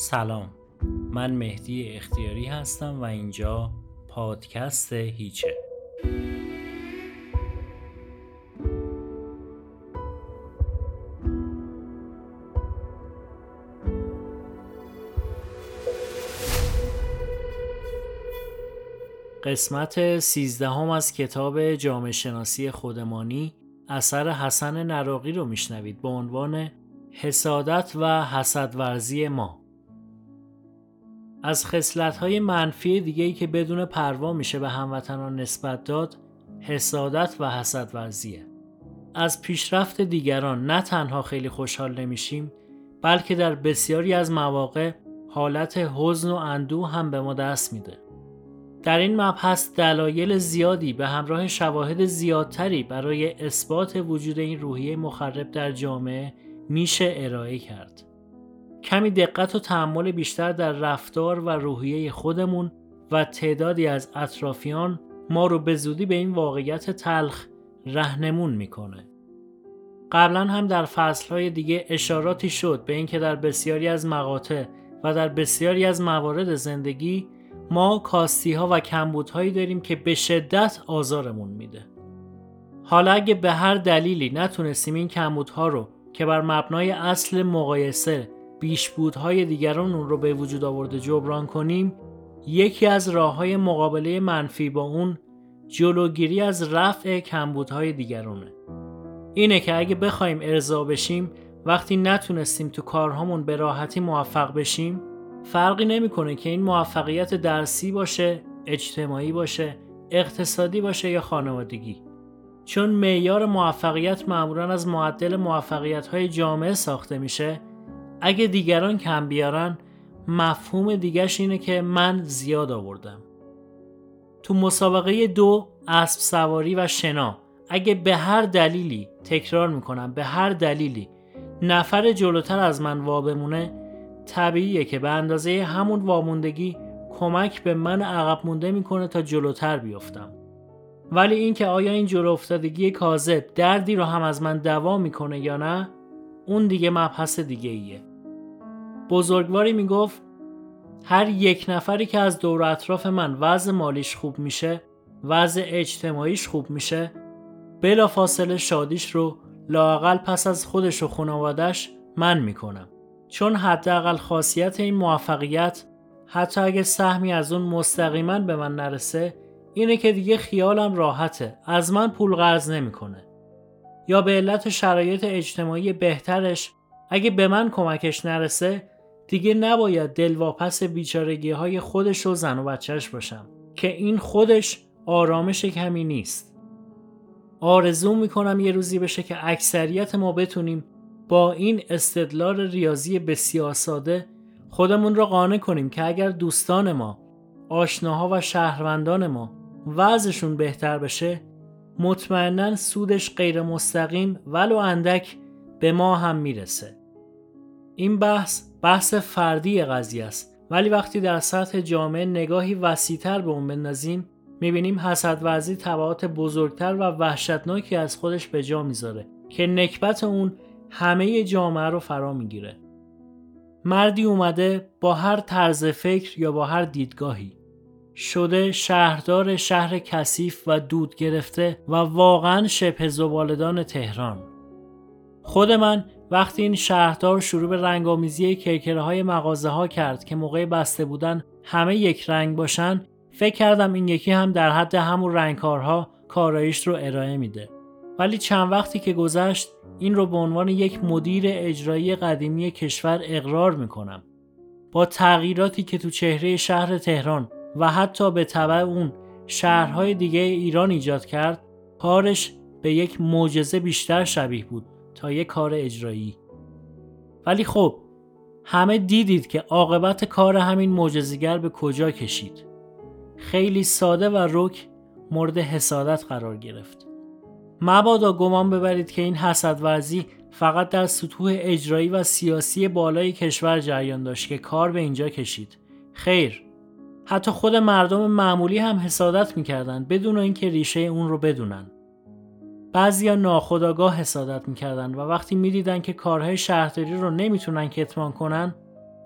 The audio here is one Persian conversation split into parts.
سلام. من مهدی اختیاری هستم و اینجا پادکست هیچه. قسمت سیزدهم از کتاب جامعه شناسی خودمانی اثر حسن نراقی رو میشنوید به عنوان حسادت و حسدورزی ما. از خصلت‌های منفی دیگه‌ای که بدون پروا میشه به هموطنان نسبت داد حسادت و حسدورزیه از پیشرفت دیگران نه تنها خیلی خوشحال نمیشیم بلکه در بسیاری از مواقع حالت حزن و اندوه هم به ما دست میده در این مبحث دلایل زیادی به همراه شواهد زیادتری برای اثبات وجود این روحیه مخرب در جامعه میشه ارائه کرد. کمی دقت و تحمل بیشتر در رفتار و روحیه خودمون و تعدادی از اطرافیان ما رو به زودی به این واقعیت تلخ رهنمون می‌کنه. قبلا هم در فصلهای دیگه اشاراتی شد به اینکه در بسیاری از مقاطع و در بسیاری از موارد زندگی ما کاستی ها و کمبودهایی داریم که به شدت آزارمون میده. حالا اگه به هر دلیلی نتونستیم این کمبودها رو که بر مبنای اصل مقایسه بیشبودهای دیگران اون رو به وجود آورده جبران کنیم یکی از راه های مقابله منفی با اون جلوگیری از رفع کمبودهای دیگرانه. اینه که اگه بخوایم ارضا بشیم وقتی نتونستیم تو کارهامون به راحتی موفق بشیم فرقی نمی‌کنه که این موفقیت درسی باشه اجتماعی باشه اقتصادی باشه یا خانوادگی. چون معیار موفقیت معمولا از معدل موفقیت های جامعه ساخته میشه اگه دیگران کم بیارن مفهوم دیگرش اینه که من زیاد آوردم. تو مسابقه دو اسب سواری و شنا. اگه به هر دلیلی تکرار می‌کنم به هر دلیلی نفر جلوتر از من وابمونه طبیعیه که به اندازه همون واموندگی کمک به من عقب مونده می‌کنه تا جلوتر بیفتم ولی اینکه آیا این جلو افتادگی کاذب دردی رو هم از من دوا می‌کنه یا نه اون دیگه مبحث دیگه ایه بزرگواری می‌گفت هر یک نفری که از دور اطراف من وضع مالیش خوب میشه وضع اجتماعیش خوب میشه بلا فاصله شادیش رو لاقل پس از خودش و خانوادش من می‌کنم. چون حداقل خاصیت این موفقیت حتی اگه سهمی از اون مستقیما به من نرسه اینه که دیگه خیالم راحته از من پول قرض نمی‌کنه. یا به علت شرایط اجتماعی بهترش اگه به من کمکش نرسه دیگه نباید دلواپس بیچارگی های خودش و زن و بچهش باشم که این خودش آرامش کمی نیست. آرزو می‌کنم یه روزی بشه که اکثریت ما بتونیم با این استدلال ریاضی بسیار ساده خودمون را قانع کنیم که اگر دوستان ما آشناها و شهروندان ما وضعشون بهتر بشه مطمئنا سودش غیر مستقیم ولو اندک به ما هم می‌رسه. این بحث بحث فردی قضیه است. ولی وقتی در سطح جامعه نگاهی وسیعتر به اون بندازیم می‌بینیم حسد ورزی تبعات بزرگتر و وحشتناکی از خودش به جا می‌ذاره که نکبت اون همه جامعه رو فرا می‌گیره. مردی اومده با هر طرز فکر یا با هر دیدگاهی شده شهردار شهر کثیف و دود گرفته و واقعا شبه زبالدان تهران. خود من وقتی این شهردار شروع به رنگامیزی کرکره های مغازه ها کرد که موقع بسته بودن همه یک رنگ باشن فکر کردم این یکی هم در حد همون رنگکارها کارایش رو ارائه میده. ولی چند وقتی که گذشت این رو به عنوان یک مدیر اجرایی قدیمی کشور اقرار می‌کنم. با تغییراتی که تو چهره شهر تهران و حتی به طبع اون شهرهای دیگه ایران ایجاد کرد کارش به یک معجزه بیشتر شبیه بود. تا یک کار اجرایی. ولی خب همه دیدید که عاقبت کار همین معجزه‌گر به کجا کشید. خیلی ساده و رک مورد حسادت قرار گرفت. مبادا گمان ببرید که این حسد ورزی فقط در سطوح اجرایی و سیاسی بالای کشور جریان داشت که کار به اینجا کشید. خیر. حتی خود مردم معمولی هم حسادت می‌کردند بدون اینکه ریشه اون رو بدونن. بعضیا ناخداگاه حسادت می‌کردند و وقتی می‌دیدن که کارهای شهرداری رو نمی‌تونن کتمان کنن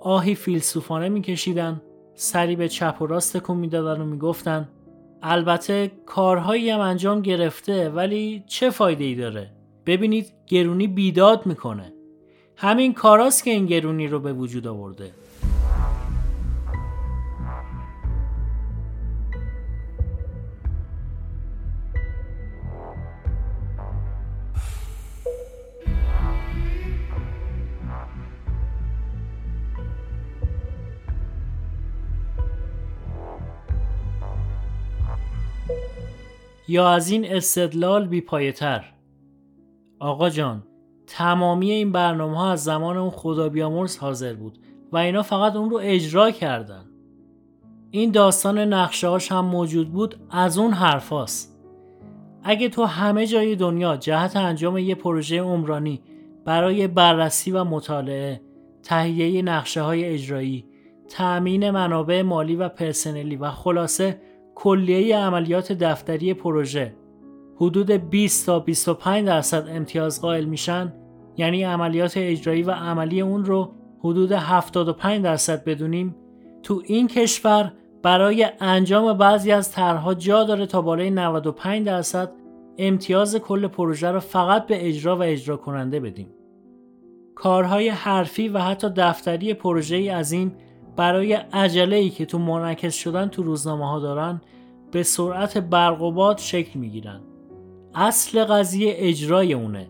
آهی فیلسوفانه میکشیدن سری به چپ و راست کن می‌دادن و می‌گفتن البته کارهایی هم انجام گرفته ولی چه فایده ای داره؟ ببینید گرونی بیداد می‌کنه. همین کاراست که این گرونی رو به وجود آورده. یا از این استدلال بیپایتر آقا جان تمامی این برنامه ها از زمان اون خدا بیامرز حاضر بود و اینا فقط اون رو اجرا کردن. این داستان نقشه هم موجود بود از اون حرفاست اگه تو همه جای دنیا جهت انجام یه پروژه عمرانی برای بررسی و مطالعه تهیه نقشه های اجرایی تأمین منابع مالی و پرسنلی و خلاصه کلیه عملیات دفتری پروژه حدود 20 تا 25 درصد امتیاز قائل میشن یعنی عملیات اجرایی و عملی اون رو حدود 75 درصد بدونیم تو این کشور برای انجام بعضی از طرحها جا داره تا بالای 95 درصد امتیاز کل پروژه رو فقط به اجرا و اجرا کننده بدیم. کارهای حرفی و حتی دفتری پروژه عظیم برای عجله ای که تو منعکس شدن تو روزنامه ها دارن به سرعت برق و باد شکل می‌گیرن. اصل قضیه اجرای اونه.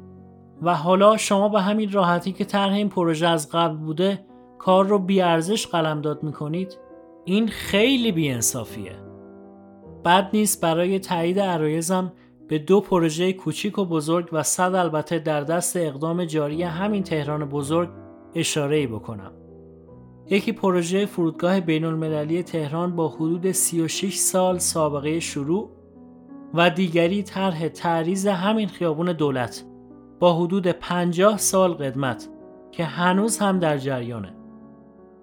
و حالا شما به همین راحتی که طرح این پروژه از قبل بوده کار رو بیارزش قلمداد می‌کنید. این خیلی بیانصافیه. بد نیست برای تایید عرایزم به دو پروژه کوچیک و بزرگ و صد البته در دست اقدام جاری همین تهران بزرگ اشاره بکنم. یکی پروژه فرودگاه بین المللی تهران با حدود 36 سال سابقه شروع و دیگری طرح تعریض همین خیابون دولت با حدود 50 سال قدمت که هنوز هم در جریانه.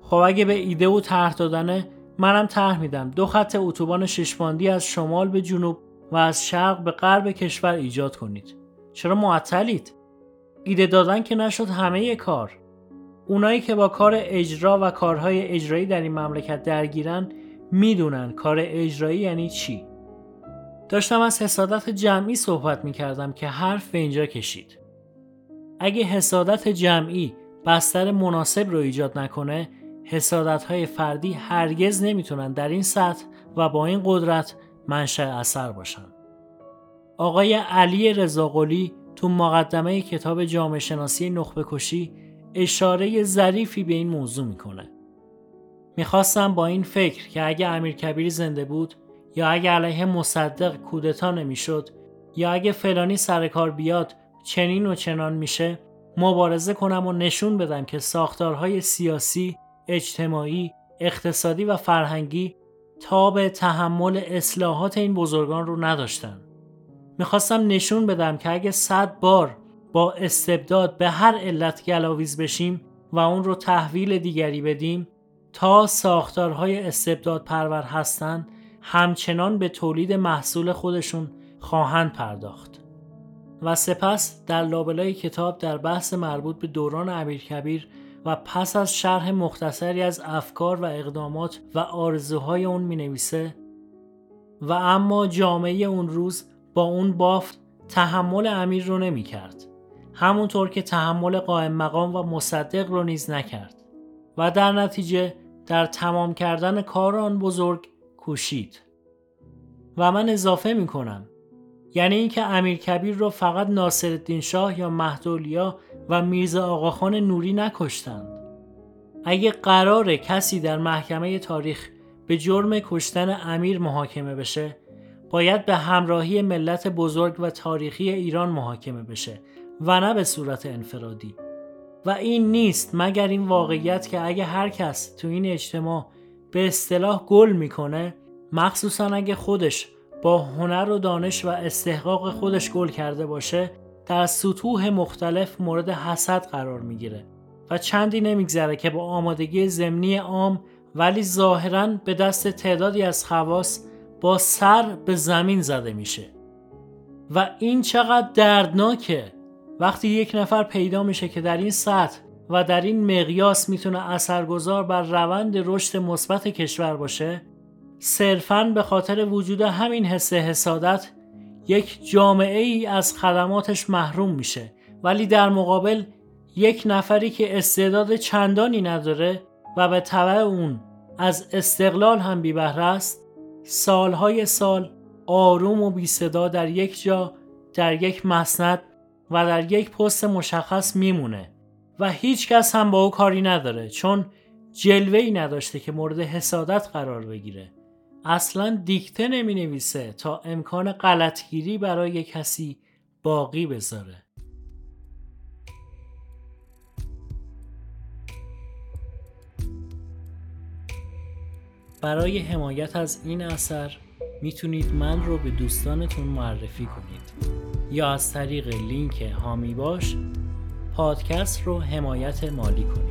خب اگه به ایده و طرح دادنه منم طرح میدم دو خط اتوبان ششباندی از شمال به جنوب و از شرق به غرب کشور ایجاد کنید. چرا معطلید؟ ایده دادن که نشد همه کار. اونایی که با کار اجرا و کارهای اجرایی در این مملکت درگیرن می‌دونن کار اجرایی یعنی چی. داشتم از حسادت جمعی صحبت می کردم که حرف به اینجا کشید. اگه حسادت جمعی بستر مناسب رو ایجاد نکنه حسادت های فردی هرگز نمی‌تونن در این سطح و با این قدرت منشأ اثر باشن. آقای علی رضاقلی تو مقدمه کتاب جامعه شناسی نخبه کشی اشاره ظریفی به این موضوع می‌کنه. می‌خواستم با این فکر که اگه امیر کبیر زنده بود یا اگه علیه مصدق کودتا نمی‌شد یا اگه فلانی سر کار بیاد چنین و چنان میشه مبارزه کنم و نشون بدم که ساختارهای سیاسی، اجتماعی، اقتصادی و فرهنگی تا به تحمل اصلاحات این بزرگان رو نداشتن. می‌خواستم نشون بدم که اگه صد بار با استبداد به هر علت گلاویز بشیم و اون رو تحویل دیگری بدیم تا ساختارهای استبداد پرور هستند همچنان به تولید محصول خودشون خواهند پرداخت. و سپس در لابلای کتاب در بحث مربوط به دوران امیرکبیر و پس از شرح مختصری از افکار و اقدامات و آرزوهای اون می نویسه و اما جامعه اون روز با اون بافت تحمل امیر رو نمی کرد. همونطور که تحمل قائم مقام و مصدق رو نیز نکرد و در نتیجه در تمام کردن کار آن بزرگ کوشید. و من اضافه می کنم یعنی اینکه امیر کبیر رو فقط ناصرالدین شاه یا مهدولیا و میرزا آقاخان نوری نکشتند. اگه قرار کسی در محکمه تاریخ به جرم کشتن امیر محاکمه بشه باید به همراهی ملت بزرگ و تاریخی ایران محاکمه بشه. و نه به صورت انفرادی. و این نیست مگر این واقعیت که اگه هر کس تو این اجتماع به اصطلاح گل می‌کنه مخصوصا اگه خودش با هنر و دانش و استحقاق خودش گل کرده باشه در سطوح مختلف مورد حسد قرار می‌گیره. و چندی نمیگذره که با آمادگی زمینی عام ولی ظاهرا به دست تعدادی از خواص با سر به زمین زده میشه. و این چقدر دردناکه! وقتی یک نفر پیدا میشه که در این سطح و در این مقیاس می‌تونه اثرگذار بر روند رشد مثبت کشور باشه صرفاً به خاطر وجود همین حس حسادت یک جامعه ای از خدماتش محروم میشه. ولی در مقابل یک نفری که استعداد چندانی نداره و به طبع اون از استقلال هم بی است سالهای سال آروم و بی صدا در یک جا در یک مسند و در یک پست مشخص میمونه و هیچ کس هم با او کاری نداره چون جلوه ای نداشته که مورد حسادت قرار بگیره. اصلا دیکته نمی نویسه تا امکان غلطگیری برای کسی باقی بذاره. برای حمایت از این اثر می‌تونید من رو به دوستانتون معرفی کنید. یا از طریق لینک هامی باش پادکست رو حمایت مالی کنید